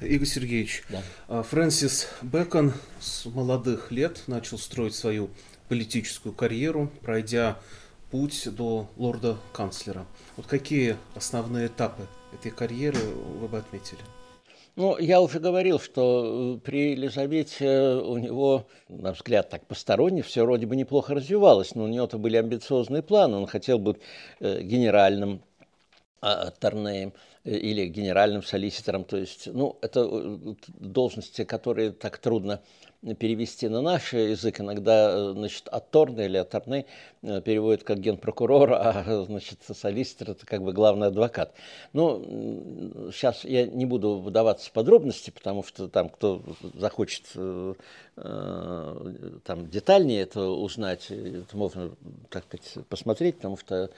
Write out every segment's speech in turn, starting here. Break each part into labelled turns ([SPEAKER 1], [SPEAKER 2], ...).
[SPEAKER 1] Игорь Сергеевич,
[SPEAKER 2] Да.
[SPEAKER 1] а, Фрэнсис Бэкон с молодых лет начал строить свою политическую карьеру, пройдя путь до лорда-канцлера. Вот какие основные этапы этой карьеры вы бы отметили?
[SPEAKER 2] Ну, я уже говорил, что э, при Елизавете у него, на взгляд так посторонний, все вроде бы неплохо развивалось, но у него-то были амбициозные планы. Он хотел быть э, генеральным а, Торнеем или генеральным солиситором. То есть, ну, это э, должности, которые так трудно перевести на наш язык. Иногда, э, значит, атторне или атторне э, переводят как генпрокурор, а, значит, солиситор – это как бы главный адвокат. Ну, сейчас я не буду выдаваться в подробности, потому что там, кто захочет э, там детальнее это узнать, это можно, так сказать, посмотреть, потому что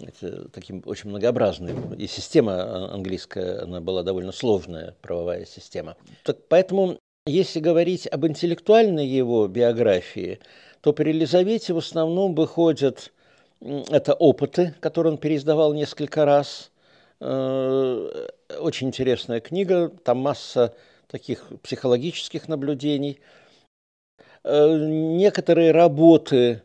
[SPEAKER 2] это таким очень многообразным. И система английская, она была довольно сложная, правовая система. Так поэтому, если говорить об интеллектуальной его биографии, то при Елизавете в основном выходят это опыты, которые он переиздавал несколько раз. Э, очень интересная книга, там масса таких психологических наблюдений. Э, некоторые работы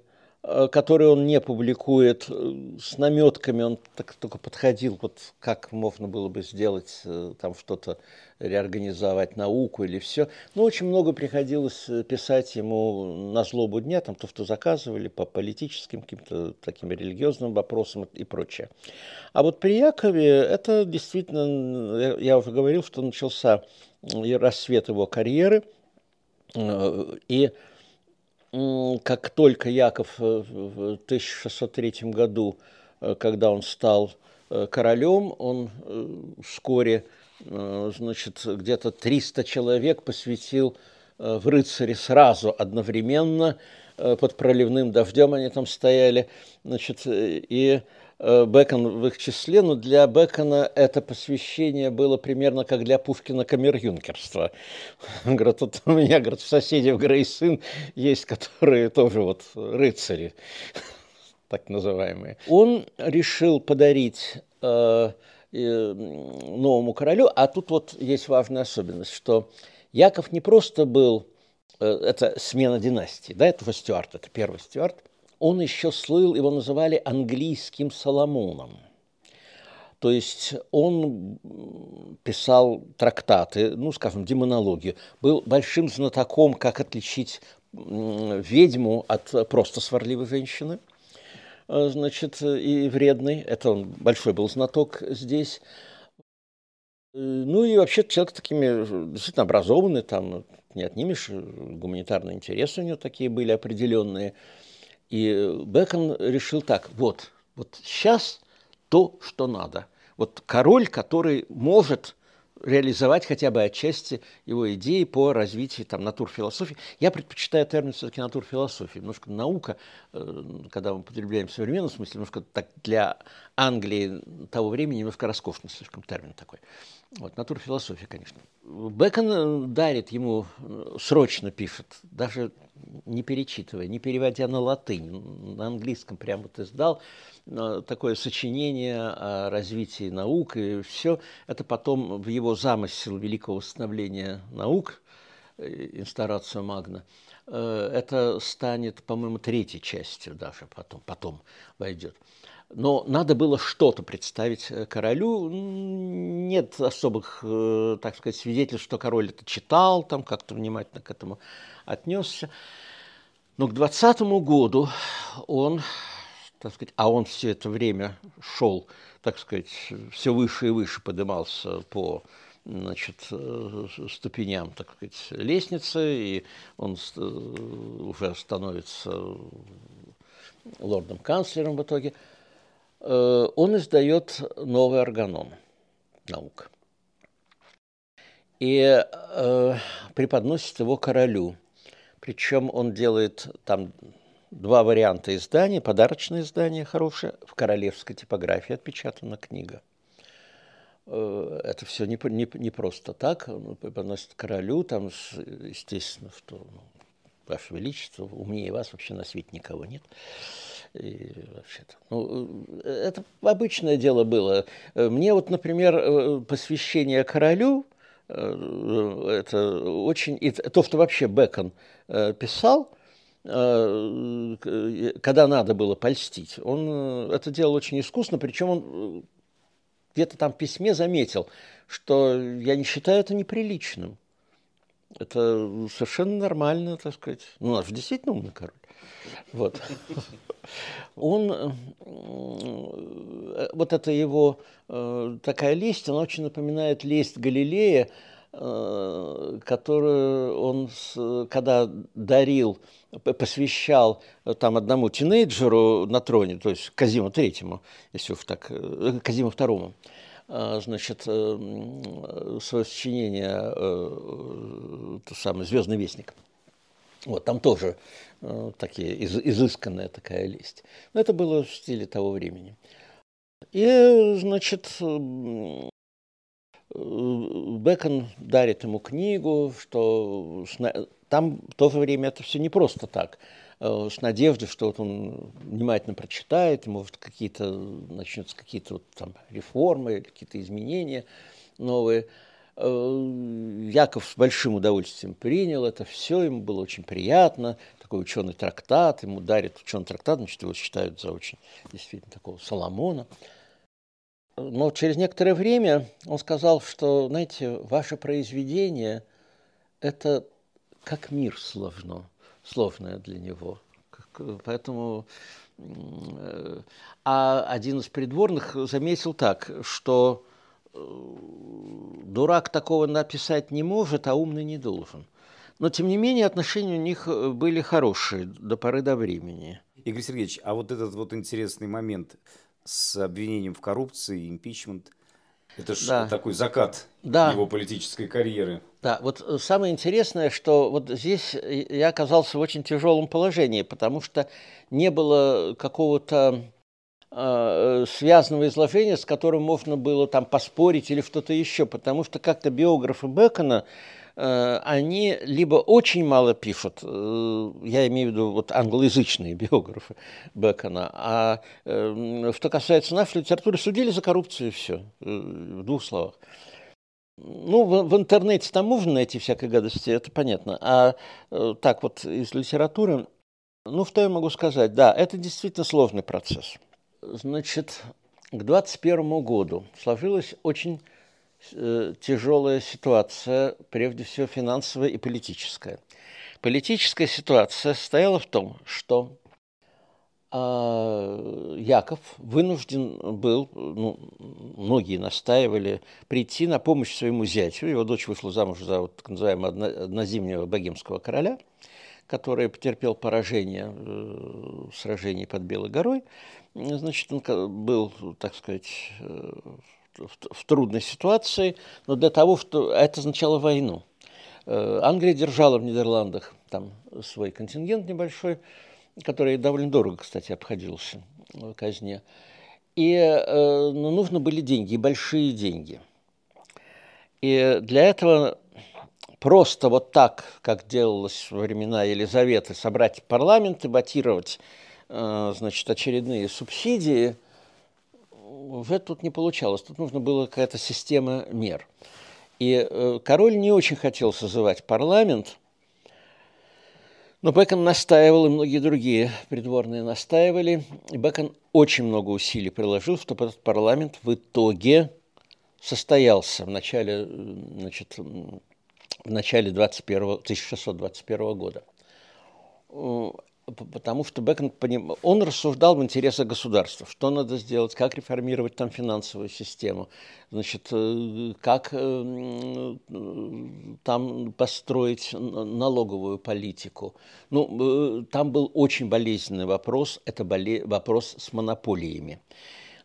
[SPEAKER 2] которые он не публикует, э, с наметками он так только подходил, вот как можно было бы сделать, э, там что-то реорганизовать науку или все. Но очень много приходилось писать ему на злобу дня, там то, что заказывали по политическим каким-то таким религиозным вопросам и прочее. А вот при Якове это действительно, я уже говорил, что начался рассвет его карьеры, и как только Яков э, в 1603 году, э, когда он стал э, королем, он вскоре, значит, где-то 300 человек посвятил в рыцаре сразу, одновременно, под проливным дождем они там стояли, значит, и Бекон в их числе, но для Бекона это посвящение было примерно как для Пушкина камер-юнкерства. Он говорит, тут у меня, говорит, в соседе в Грейсын есть, которые тоже вот рыцари, так называемые. Он решил подарить э, новому королю, а тут вот есть важная особенность, что Яков не просто был, э, это смена династии, да, это Стюарт, это первый Стюарт, он еще слыл, его называли английским Соломоном. То есть он писал трактаты, ну, скажем, демонологию, был большим знатоком, как отличить ведьму от просто сварливой женщины, э, значит, и вредной. Это он большой был знаток здесь. Э, ну и вообще человек такими действительно образованный, там не отнимешь, гуманитарные интересы у него такие были определенные – и Бекон решил так, вот, вот сейчас то, что надо. Вот король, который может реализовать хотя бы отчасти его идеи по развитию там, натурфилософии. Я предпочитаю термин все-таки натурфилософии. Немножко наука, э, когда мы употребляем в современном смысле, немножко так для Англии того времени немножко роскошный слишком термин такой. Вот, натурфилософия, конечно. Бекон э, дарит ему, э, срочно пишет, даже не перечитывая, не переводя на латынь, на английском прямо вот издал, э, такое сочинение о развитии наук, и все это потом в его замысел великого восстановления наук, инстарацию Магна, это станет, по-моему, третьей частью даже потом, потом войдет но надо было что-то представить э, королю. Нет особых, э, так сказать, свидетельств, что король это читал, там как-то внимательно к этому отнесся. Но к двадцатому году он, так сказать, а он все это время шел, так сказать, все выше и выше поднимался по значит, э, ступеням, так сказать, лестницы, и он уже становится лордом-канцлером в итоге – он издает новый органон наук и э, преподносит его королю. Причем он делает там два варианта издания, подарочное издание хорошее, в королевской типографии отпечатана книга. Э, это все не, не, не просто так, он преподносит королю, там, естественно, что ну, Ваше Величество, умнее вас вообще на свете никого нет. И вообще-то, ну, это обычное дело было. Мне вот, например, э, посвящение королю, Это очень... И то, что вообще Бекон писал, когда надо было польстить, он это делал очень искусно, причем он где-то там в письме заметил, что я не считаю это неприличным. Это совершенно нормально, так сказать. Ну, наш действительно умный король. Вот. Он, э, вот это его э, такая лесть, она очень напоминает лесть Галилея, э, которую он, когда дарил, посвящал там одному тинейджеру на троне, то есть Казиму Третьему, если уж так, Казиму Второму, значит, свое сочинение, то самое «Звездный вестник». Вот, там тоже э, такие, из, изысканная такая лесть. Но это было в стиле того времени. И, значит, э, Бекон дарит ему книгу, что там в то время это все не просто так, э, с надеждой, что вот он внимательно прочитает, ему вот какие-то начнутся какие-то вот там реформы, какие-то изменения новые. Э, Яков с большим удовольствием принял это все, ему было очень приятно, такой ученый трактат, ему дарят ученый трактат, значит, его считают за очень действительно такого Соломона. Но через некоторое время он сказал, что, знаете, ваше произведение – это как мир сложно, сложное для него. Поэтому э, а один из придворных заметил так, что дурак такого написать не может, а умный не должен. Но, тем не менее, отношения у них э, были хорошие до поры до времени.
[SPEAKER 3] Игорь Сергеевич, а вот этот вот интересный момент с обвинением в коррупции, импичмент, это же да. такой закат да. его политической карьеры.
[SPEAKER 2] Да, вот э, самое интересное, что вот здесь я оказался в очень тяжелом положении, потому что не было какого-то Э, связанного изложения, с которым можно было там поспорить или что-то еще, потому что как-то биографы Бекона, э, они либо очень мало пишут, э, я имею в виду вот англоязычные биографы Бекона, а что касается нашей литературы, судили за коррупцию все, в двух словах. Ну, в, в интернете там можно найти всякой гадости, это понятно. А так вот из литературы, ну, что я могу сказать? Да, это действительно сложный процесс. Значит, к 2021 году сложилась очень э, тяжелая ситуация, прежде всего финансовая и политическая. Политическая ситуация состояла в том, что э, Яков вынужден был, ну, многие настаивали, прийти на помощь своему зятю. Его дочь вышла замуж за вот, так называемого однозимнего богемского короля, который потерпел поражение в сражении под Белой горой – значит, он был, так сказать, э, в, трудной ситуации, но для того, что это означало войну. Э, Англия держала в Нидерландах там свой контингент небольшой, который довольно дорого, кстати, обходился в казне. И э, ну, нужны были деньги, большие деньги. И для этого просто вот так, как делалось во времена Елизаветы, собрать парламент и батировать Э, значит, очередные субсидии, уже тут не получалось. Тут нужна была какая-то система мер. И э, король не очень хотел созывать парламент, но Бекон настаивал, и многие другие придворные настаивали. И Бекон очень много усилий приложил, чтобы этот парламент в итоге состоялся в начале, значит, в начале 21, 1621 года потому что Бекон он рассуждал в интересах государства, что надо сделать, как реформировать там финансовую систему, значит, э, как э, там построить налоговую политику. Ну, э, там был очень болезненный вопрос, это боле... вопрос с монополиями.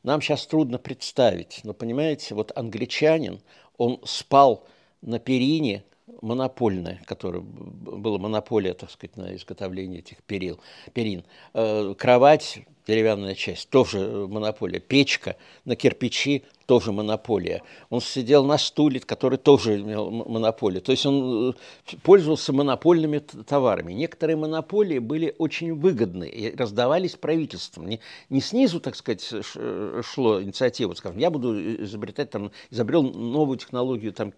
[SPEAKER 2] Нам сейчас трудно представить, но понимаете, вот англичанин, он спал на перине монопольная, которая была монополия, так сказать, на изготовление этих перил, перин. Э, кровать деревянная часть, тоже монополия. Печка на кирпичи, тоже монополия. Он сидел на стуле, который тоже имел монополию. То есть он э, пользовался монопольными товарами. Некоторые монополии были очень выгодны и раздавались правительством. Не, не снизу, так сказать, шло инициатива, скажем, я буду изобретать, там, изобрел новую технологию там,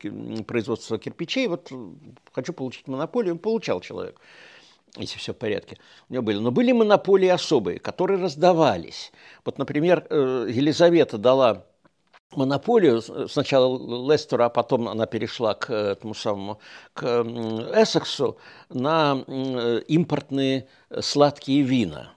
[SPEAKER 2] производства кирпичей, вот хочу получить монополию, он получал человек если все в порядке, у него были. Но были монополии особые, которые раздавались. Вот, например, э, Елизавета дала монополию сначала Лестеру, а потом она перешла к этому самому, к Эссексу, на импортные сладкие вина.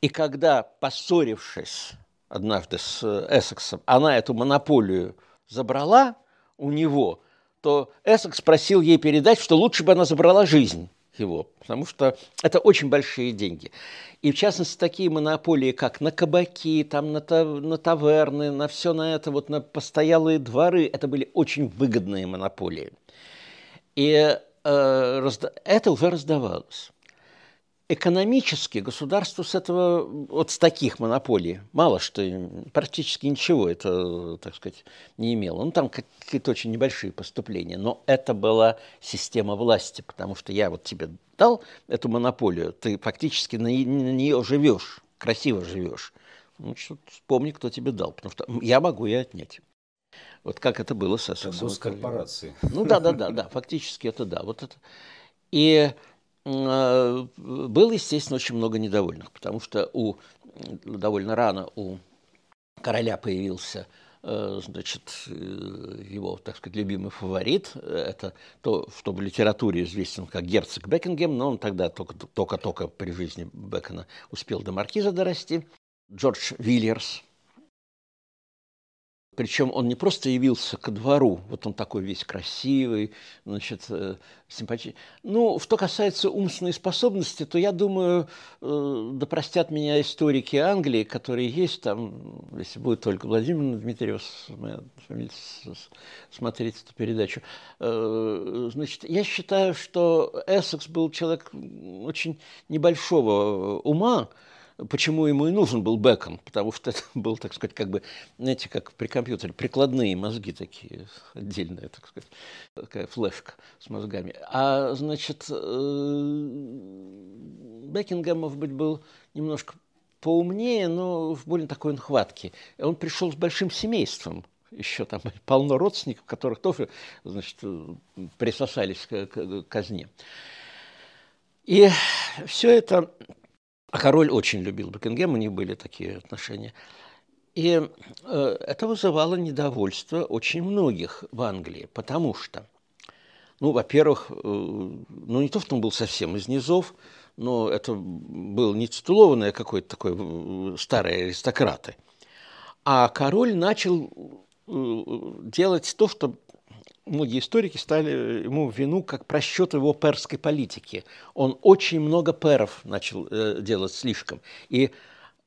[SPEAKER 2] И когда, поссорившись однажды с Эссексом, она эту монополию забрала у него, то Эссекс просил ей передать, что лучше бы она забрала жизнь его, потому что это очень большие деньги. И в частности такие монополии, как на кабаки, там, на, на таверны, на все на это, вот на постоялые дворы, это были очень выгодные монополии. И э, разда... это уже раздавалось. Экономически государство с этого, вот с таких монополий, мало что, практически ничего это, так сказать, не имело. Ну, там какие-то очень небольшие поступления, но это была система власти, потому что я вот тебе дал эту монополию, ты фактически на, на нее живешь, красиво живешь. Ну, что, вспомни, кто тебе дал, потому что я могу и отнять. Вот как это было с.
[SPEAKER 3] Госкорпорации.
[SPEAKER 2] Ну да, да, да, да, фактически это да. Вот это. И было, естественно, очень много недовольных, потому что у, довольно рано у короля появился э, значит, э, его, так сказать, любимый фаворит. Это то, что в литературе известен как герцог Бекингем, но он тогда только-только при жизни Бекона успел до маркиза дорасти. Джордж Вильерс – причем он не просто явился ко двору, вот он такой весь красивый, значит, э, симпатичный. Ну, что касается умственной способности, то я думаю, э, да простят меня историки Англии, которые есть там, если будет только Владимир Дмитриев моя фамилия, смотреть эту передачу. Э, значит, я считаю, что Эссекс был человек очень небольшого ума, почему ему и нужен был Бекон, потому что это был, так сказать, как бы, знаете, как при компьютере, прикладные мозги такие, отдельная, так сказать, такая флешка с мозгами. А, значит, э, Бекингем, может быть, был немножко поумнее, но в более такой нхватке. Он пришел с большим семейством, еще там полно родственников, которых тоже, значит, присосались к, к казне. И все это а король очень любил Бекингем, у них были такие отношения. И э, это вызывало недовольство очень многих в Англии, потому что, ну, во-первых, э, ну, не то, что он был совсем из низов, но это был не титулованный, а какой-то такой э, старые аристократы. А король начал э, делать то, что многие историки стали ему вину как просчет его перской политики. Он очень много перов начал э, делать слишком. И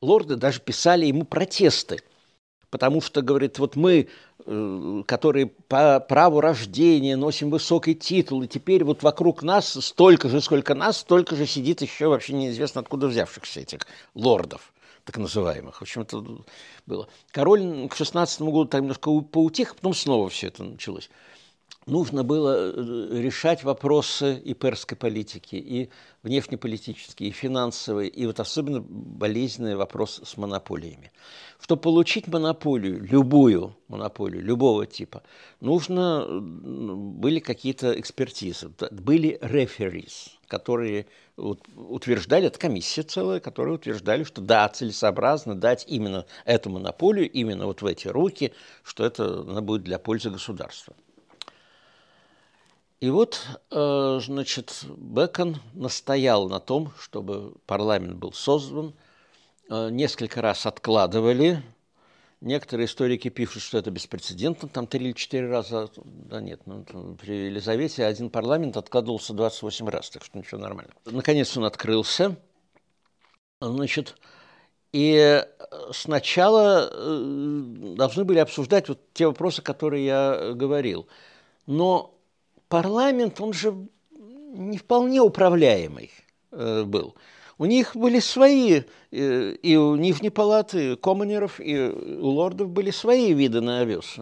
[SPEAKER 2] лорды даже писали ему протесты. Потому что, говорит, вот мы, э, которые по праву рождения носим высокий титул, и теперь вот вокруг нас столько же, сколько нас, столько же сидит еще вообще неизвестно откуда взявшихся этих лордов так называемых. В общем, это было. Король к 16 году там немножко поутих, а потом снова все это началось нужно было э, решать вопросы и перской политики, и внешнеполитические, и финансовые, и вот особенно болезненный вопрос с монополиями. Чтобы получить монополию, любую монополию, любого типа, нужно были какие-то экспертизы, были реферис, которые утверждали, это комиссия целая, которая утверждали, что да, целесообразно дать именно эту монополию, именно вот в эти руки, что это она будет для пользы государства. И вот, э, значит, Бекон настоял на том, чтобы парламент был создан. Э, несколько раз откладывали. Некоторые историки пишут, что это беспрецедентно, там три или четыре раза, да нет, ну, при Елизавете один парламент откладывался 28 раз, так что ничего нормально. Наконец он открылся, значит, и сначала э, должны были обсуждать вот те вопросы, которые я говорил. Но парламент, он же не вполне управляемый э, был. У них были свои, э, и у Нижней палаты, коммунеров, и у лордов были свои виды на овес.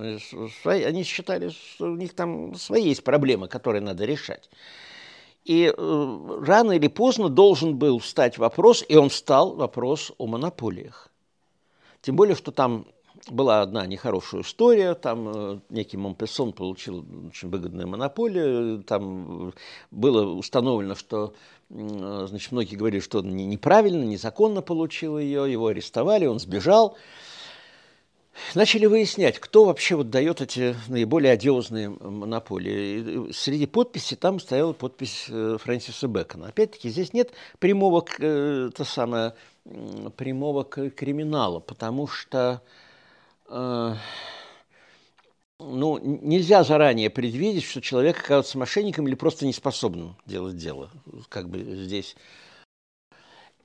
[SPEAKER 2] Они считали, что у них там свои есть проблемы, которые надо решать. И э, рано или поздно должен был встать вопрос, и он встал вопрос о монополиях. Тем более, что там была одна нехорошая история, там э, некий Монпессон получил очень выгодную монополию, там было установлено, что э, значит, многие говорили, что он неправильно, незаконно получил ее, его арестовали, он сбежал. Начали выяснять, кто вообще вот дает эти наиболее одиозные монополии. И среди подписей там стояла подпись э, Фрэнсиса Бэкона. Опять-таки здесь нет прямого, то самое, прямого криминала, потому что Э, ну, нельзя заранее предвидеть, что человек окажется мошенником или просто неспособным делать дело, как бы здесь.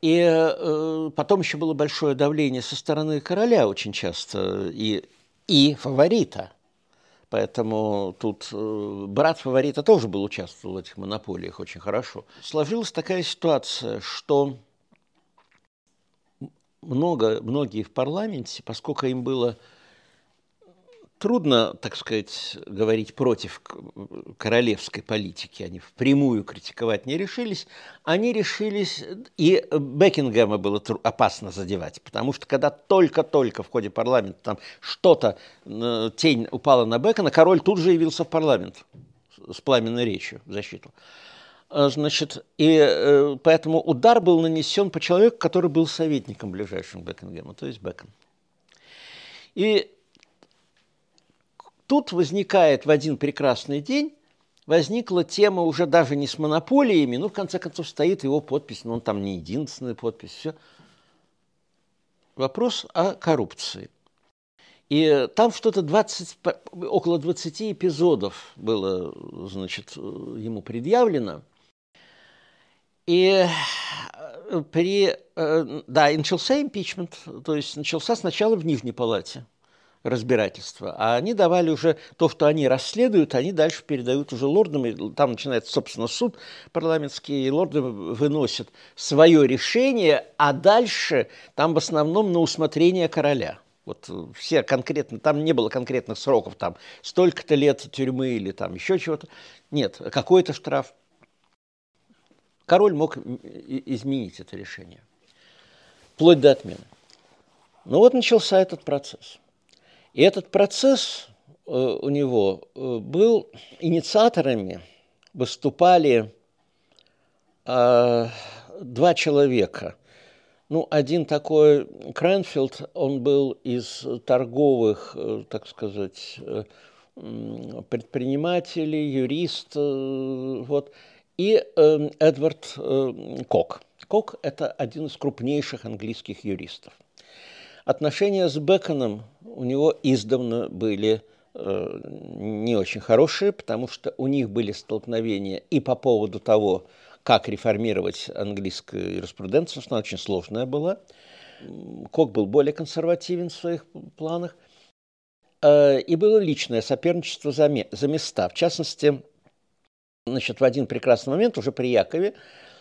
[SPEAKER 2] И э, потом еще было большое давление со стороны короля очень часто и, и фаворита. Поэтому тут э, брат фаворита тоже был участвовал в этих монополиях очень хорошо. Сложилась такая ситуация, что много, многие в парламенте, поскольку им было трудно, так сказать, говорить против королевской политики, они впрямую критиковать не решились, они решились, и Бекингема было опасно задевать, потому что когда только-только в ходе парламента там что-то, э, тень упала на Бекона, король тут же явился в парламент с пламенной речью в защиту. А, значит, и э, поэтому удар был нанесен по человеку, который был советником ближайшим Бекингема, то есть Бекон. И тут возникает в один прекрасный день, возникла тема уже даже не с монополиями, ну, в конце концов, стоит его подпись, но он там не единственная подпись, все. Вопрос о коррупции. И там что-то 20, около 20 эпизодов было, значит, ему предъявлено – и э, при, э, да, и начался импичмент, то есть начался сначала в Нижней палате разбирательства, а они давали уже то, что они расследуют, они дальше передают уже лордам, и там начинается, собственно, суд парламентский, и лорды выносят свое решение, а дальше там в основном на усмотрение короля. Вот э, все конкретно, там не было конкретных сроков, там столько-то лет тюрьмы или там еще чего-то. Нет, какой-то штраф король мог изменить это решение, вплоть до отмены. Но вот начался этот процесс. И этот процесс э, у него э, был инициаторами, выступали э, два человека. Ну, один такой Кренфилд, он был из торговых, так сказать, предпринимателей, юрист, вот, и э, Эдвард э, Кок. Кок – это один из крупнейших английских юристов. Отношения с Беконом у него издавна были э, не очень хорошие, потому что у них были столкновения и по поводу того, как реформировать английскую юриспруденцию, что она очень сложная была. Кок был более консервативен в своих планах. Э, и было личное соперничество за, за места. В частности, Значит, в один прекрасный момент, уже при Якове,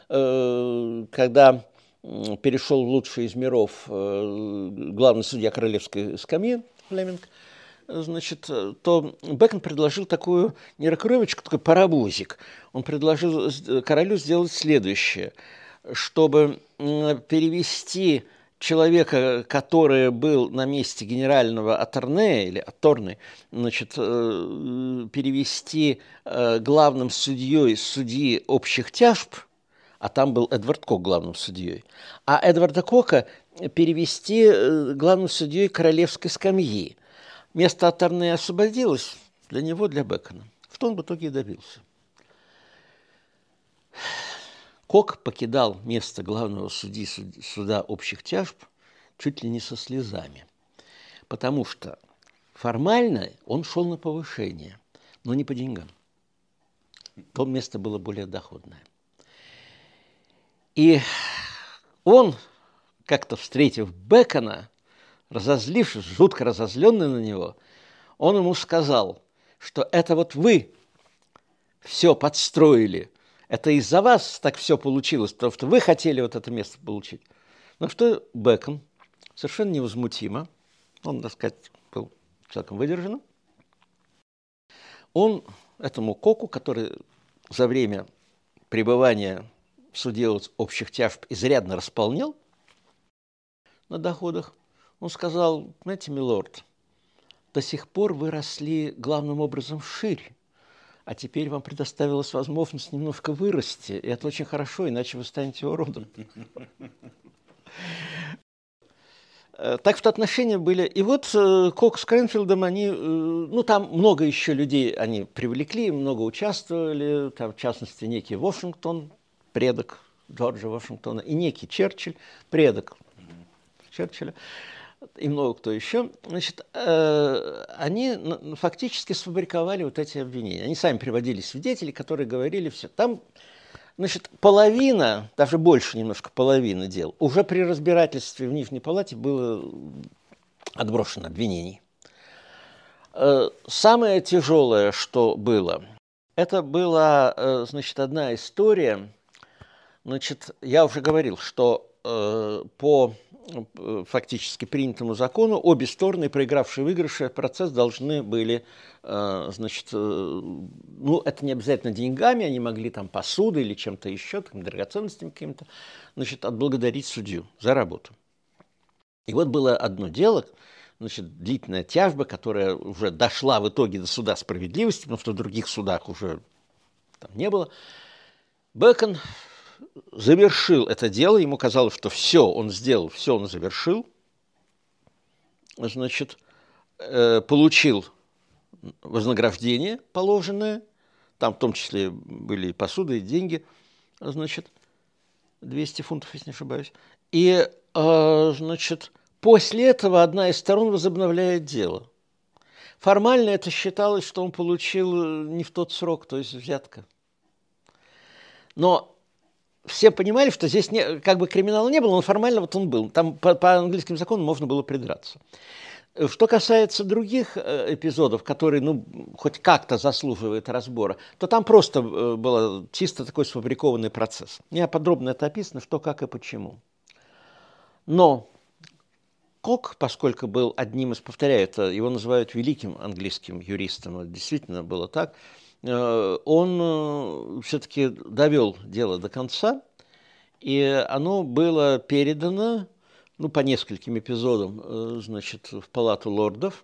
[SPEAKER 2] э, когда перешел в лучший из миров э, главный судья королевской скамьи Флеминг, значит, то Бекон предложил такую не рокировочку, такой паровозик. Он предложил королю сделать следующее, чтобы перевести человека, который был на месте генерального аторне или аторны, значит, э, перевести э, главным судьей судьи общих тяжб, а там был Эдвард Кок главным судьей, а Эдварда Кока перевести э, главным судьей королевской скамьи. Место аторне освободилось для него, для Бекона. В том в итоге и добился. Кок покидал место главного судьи суда общих тяжб чуть ли не со слезами, потому что формально он шел на повышение, но не по деньгам. То место было более доходное. И он, как-то встретив Бекона, разозлившись, жутко разозленный на него, он ему сказал, что это вот вы все подстроили – Это из-за вас так все получилось, потому что вы хотели вот это место получить. На что Бекон совершенно невозмутимо, он, так сказать, был человеком выдержанным, он этому Коку, который за время пребывания в суде общих тяжб изрядно располнел на доходах, он сказал, знаете, милорд, до сих пор вы росли главным образом шире, а теперь вам предоставилась возможность немножко вырасти, и это очень хорошо, иначе вы станете уродом. Э, так что отношения были. И вот э, Кок с Кренфилдом, они, э, ну там много еще людей они привлекли, много участвовали, там в частности некий Вашингтон, предок Джорджа Вашингтона, и некий Черчилль, предок Черчилля, и много кто еще. Значит, они фактически сфабриковали вот эти обвинения. Они сами приводили свидетелей, которые говорили все. Там Значит, половина, даже больше немножко половины дел, уже при разбирательстве в Нижней палате было отброшено обвинений. Э, самое тяжелое, что было, это была, э, значит, одна история. Значит, я уже говорил, что э, по Э, фактически принятому закону обе стороны, проигравшие выигрыши, процесс должны были, э, значит, э, ну, это не обязательно деньгами, они могли там посудой или чем-то еще, там, драгоценностями каким-то, значит, отблагодарить судью за работу. И вот было одно дело, значит, длительная тяжба, которая уже дошла в итоге до суда справедливости, потому что в других судах уже там не было. Бекон завершил это дело, ему казалось, что все он сделал, все он завершил, значит, э, получил вознаграждение положенное, там в том числе были и посуды, и деньги, значит, 200 фунтов, если не ошибаюсь. И, э, значит, после этого одна из сторон возобновляет дело. Формально это считалось, что он получил не в тот срок, то есть взятка. Но все понимали, что здесь не, как бы криминала не было, но формально вот он был. Там по, по английским законам можно было придраться. Что касается других э, эпизодов, которые, ну, хоть как-то заслуживают разбора, то там просто э, был чисто такой сфабрикованный процесс. Не подробно это описано, что, как и почему. Но Кок, поскольку был одним из, повторяю, это его называют великим английским юристом, действительно было так – Э, он э, все-таки довел дело до конца, и оно было передано, ну, по нескольким эпизодам, э, значит, в палату лордов.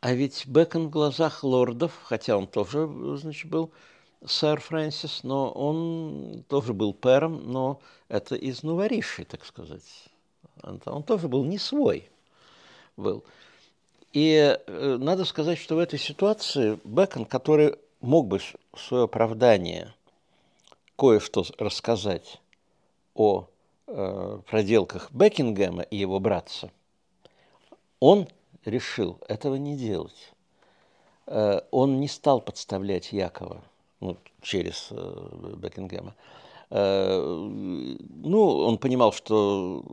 [SPEAKER 2] А ведь Бэкон в глазах лордов, хотя он тоже, значит, был сэр Фрэнсис, но он тоже был пэром, но это из новоришей, так сказать. Он тоже был не свой. Был. И э, надо сказать, что в этой ситуации Бекон, который мог бы свое оправдание кое-что рассказать о э, проделках Бекингема и его братца, он решил этого не делать. Э, он не стал подставлять Якова ну, через э, Бекингема. Э, ну, он понимал, что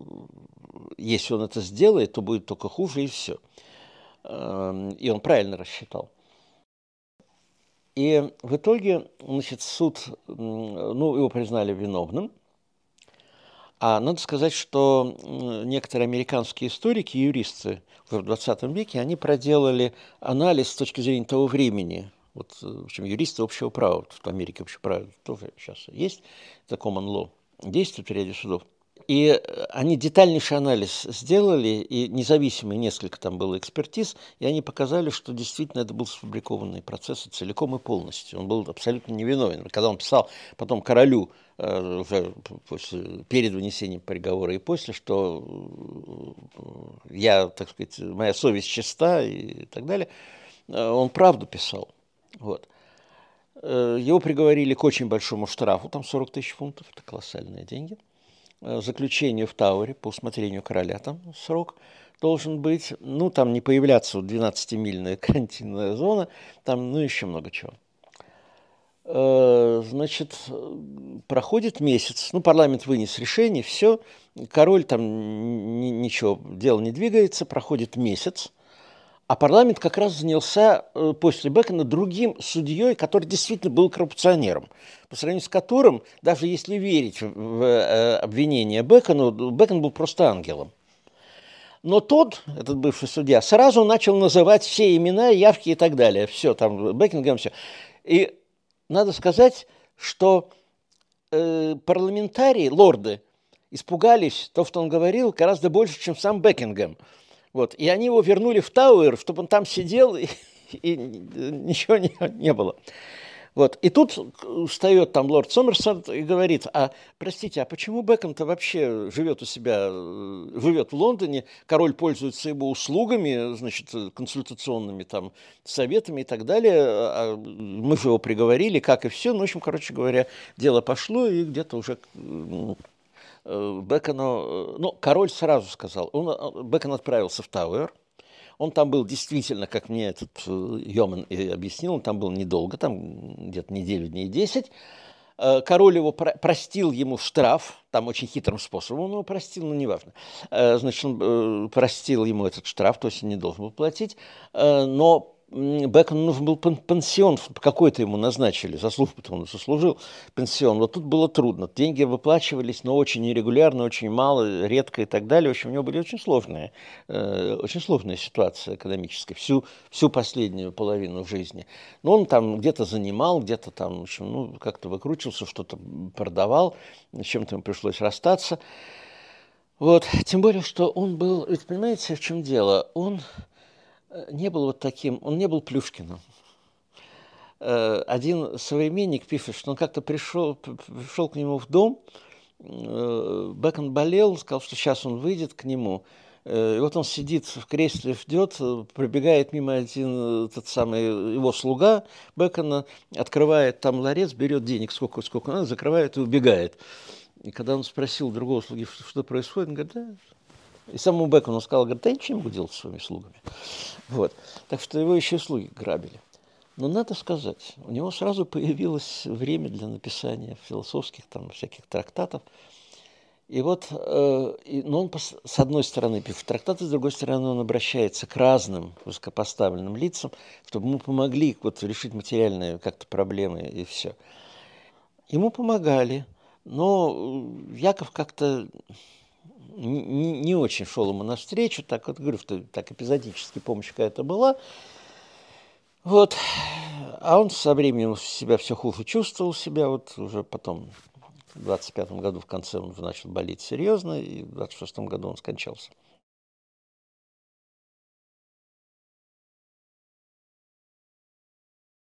[SPEAKER 2] если он это сделает, то будет только хуже и все. Эм, и он правильно рассчитал. И в итоге, значит, суд, ну, его признали виновным. А надо сказать, что некоторые американские историки, юристы в 20 веке, они проделали анализ с точки зрения того времени. Вот, в общем, юристы общего права, в Америке общего права тоже сейчас есть, это common law, действует в ряде судов – и э, они детальнейший анализ сделали, и независимые несколько там было экспертиз, и они показали, что действительно это был сфабрикованный процесс целиком и полностью. Он был абсолютно невиновен. Когда он писал потом королю э, уже после, перед вынесением приговора и после, что э, я, так сказать, моя совесть чиста и так далее, он правду писал. Вот. Его приговорили к очень большому штрафу, там 40 тысяч фунтов, это колоссальные деньги. Э, заключению в Тауре по усмотрению короля там срок должен быть. Ну, там не появляться 12-мильная карантинная зона, там, ну, еще много чего. Э, значит, проходит месяц, ну, парламент вынес решение, все, король там ничего, дело не двигается, проходит месяц, А парламент как раз занялся э, после Бекона другим судьей, который действительно был коррупционером, по сравнению с которым, даже если верить в э, обвинение Бекону, Бекон был просто ангелом. Но тот, этот бывший судья, сразу начал называть все имена, явки и так далее. Все, там, Бекингем, все. И надо сказать, что э, парламентарии, лорды, испугались то, что он говорил, гораздо больше, чем сам Бекингем. Вот. И они его вернули в Тауэр, чтобы он там сидел, и, и ничего не, не было. Вот. И тут встает там лорд Сомерсет и говорит, а, простите, а почему Бекон-то вообще живет у себя, живет в Лондоне, король пользуется его услугами, значит, консультационными там советами и так далее, а мы же его приговорили, как и все, ну, в общем, короче говоря, дело пошло, и где-то уже Э, Бекону, э, ну, король сразу сказал, он, э, Бекон отправился в Тауэр, он там был действительно, как мне этот Йоман и объяснил, он там был недолго, там где-то неделю, дней десять. Король его простил ему штраф, там очень хитрым способом он его простил, но неважно. Значит, он простил ему этот штраф, то есть он не должен был платить, но Бекону нужен был пенсион, какой-то ему назначили, за службу он заслужил пенсион. Вот тут было трудно. Деньги выплачивались, но очень нерегулярно, очень мало, редко и так далее. В общем, у него были очень сложные, э, очень сложная ситуация экономическая, всю, всю последнюю половину жизни. Но он там где-то занимал, где-то там, в общем, ну, как-то выкручивался, что-то продавал, с чем-то ему пришлось расстаться. Вот, тем более, что он был, ведь понимаете, в чем дело? Он не был вот таким, он не был Плюшкиным. Э, один современник пишет, что он как-то пришел, пришел к нему в дом, э, Бекон болел, сказал, что сейчас он выйдет к нему. Э, и вот он сидит в кресле, ждет, пробегает мимо один тот самый его слуга Бекона, открывает там ларец, берет денег, сколько, сколько надо, закрывает и убегает. И когда он спросил другого слуги, что происходит, он говорит, да, и самому Бекону сказал, говорит, да ничем могу делать с своими слугами. Вот. Так что его еще слуги грабили. Но надо сказать, у него сразу появилось время для написания философских там всяких трактатов. И вот, э, и, но он с одной стороны пишет трактаты, с другой стороны он обращается к разным высокопоставленным лицам, чтобы ему помогли вот, решить материальные как-то проблемы и все. Ему помогали, но Яков как-то не, не очень шел ему навстречу, так вот говорю, что так эпизодически помощь какая-то была. Вот. А он со временем себя все хуже чувствовал себя, вот уже потом в 25 году в конце он начал болеть серьезно, и в 26 году он скончался.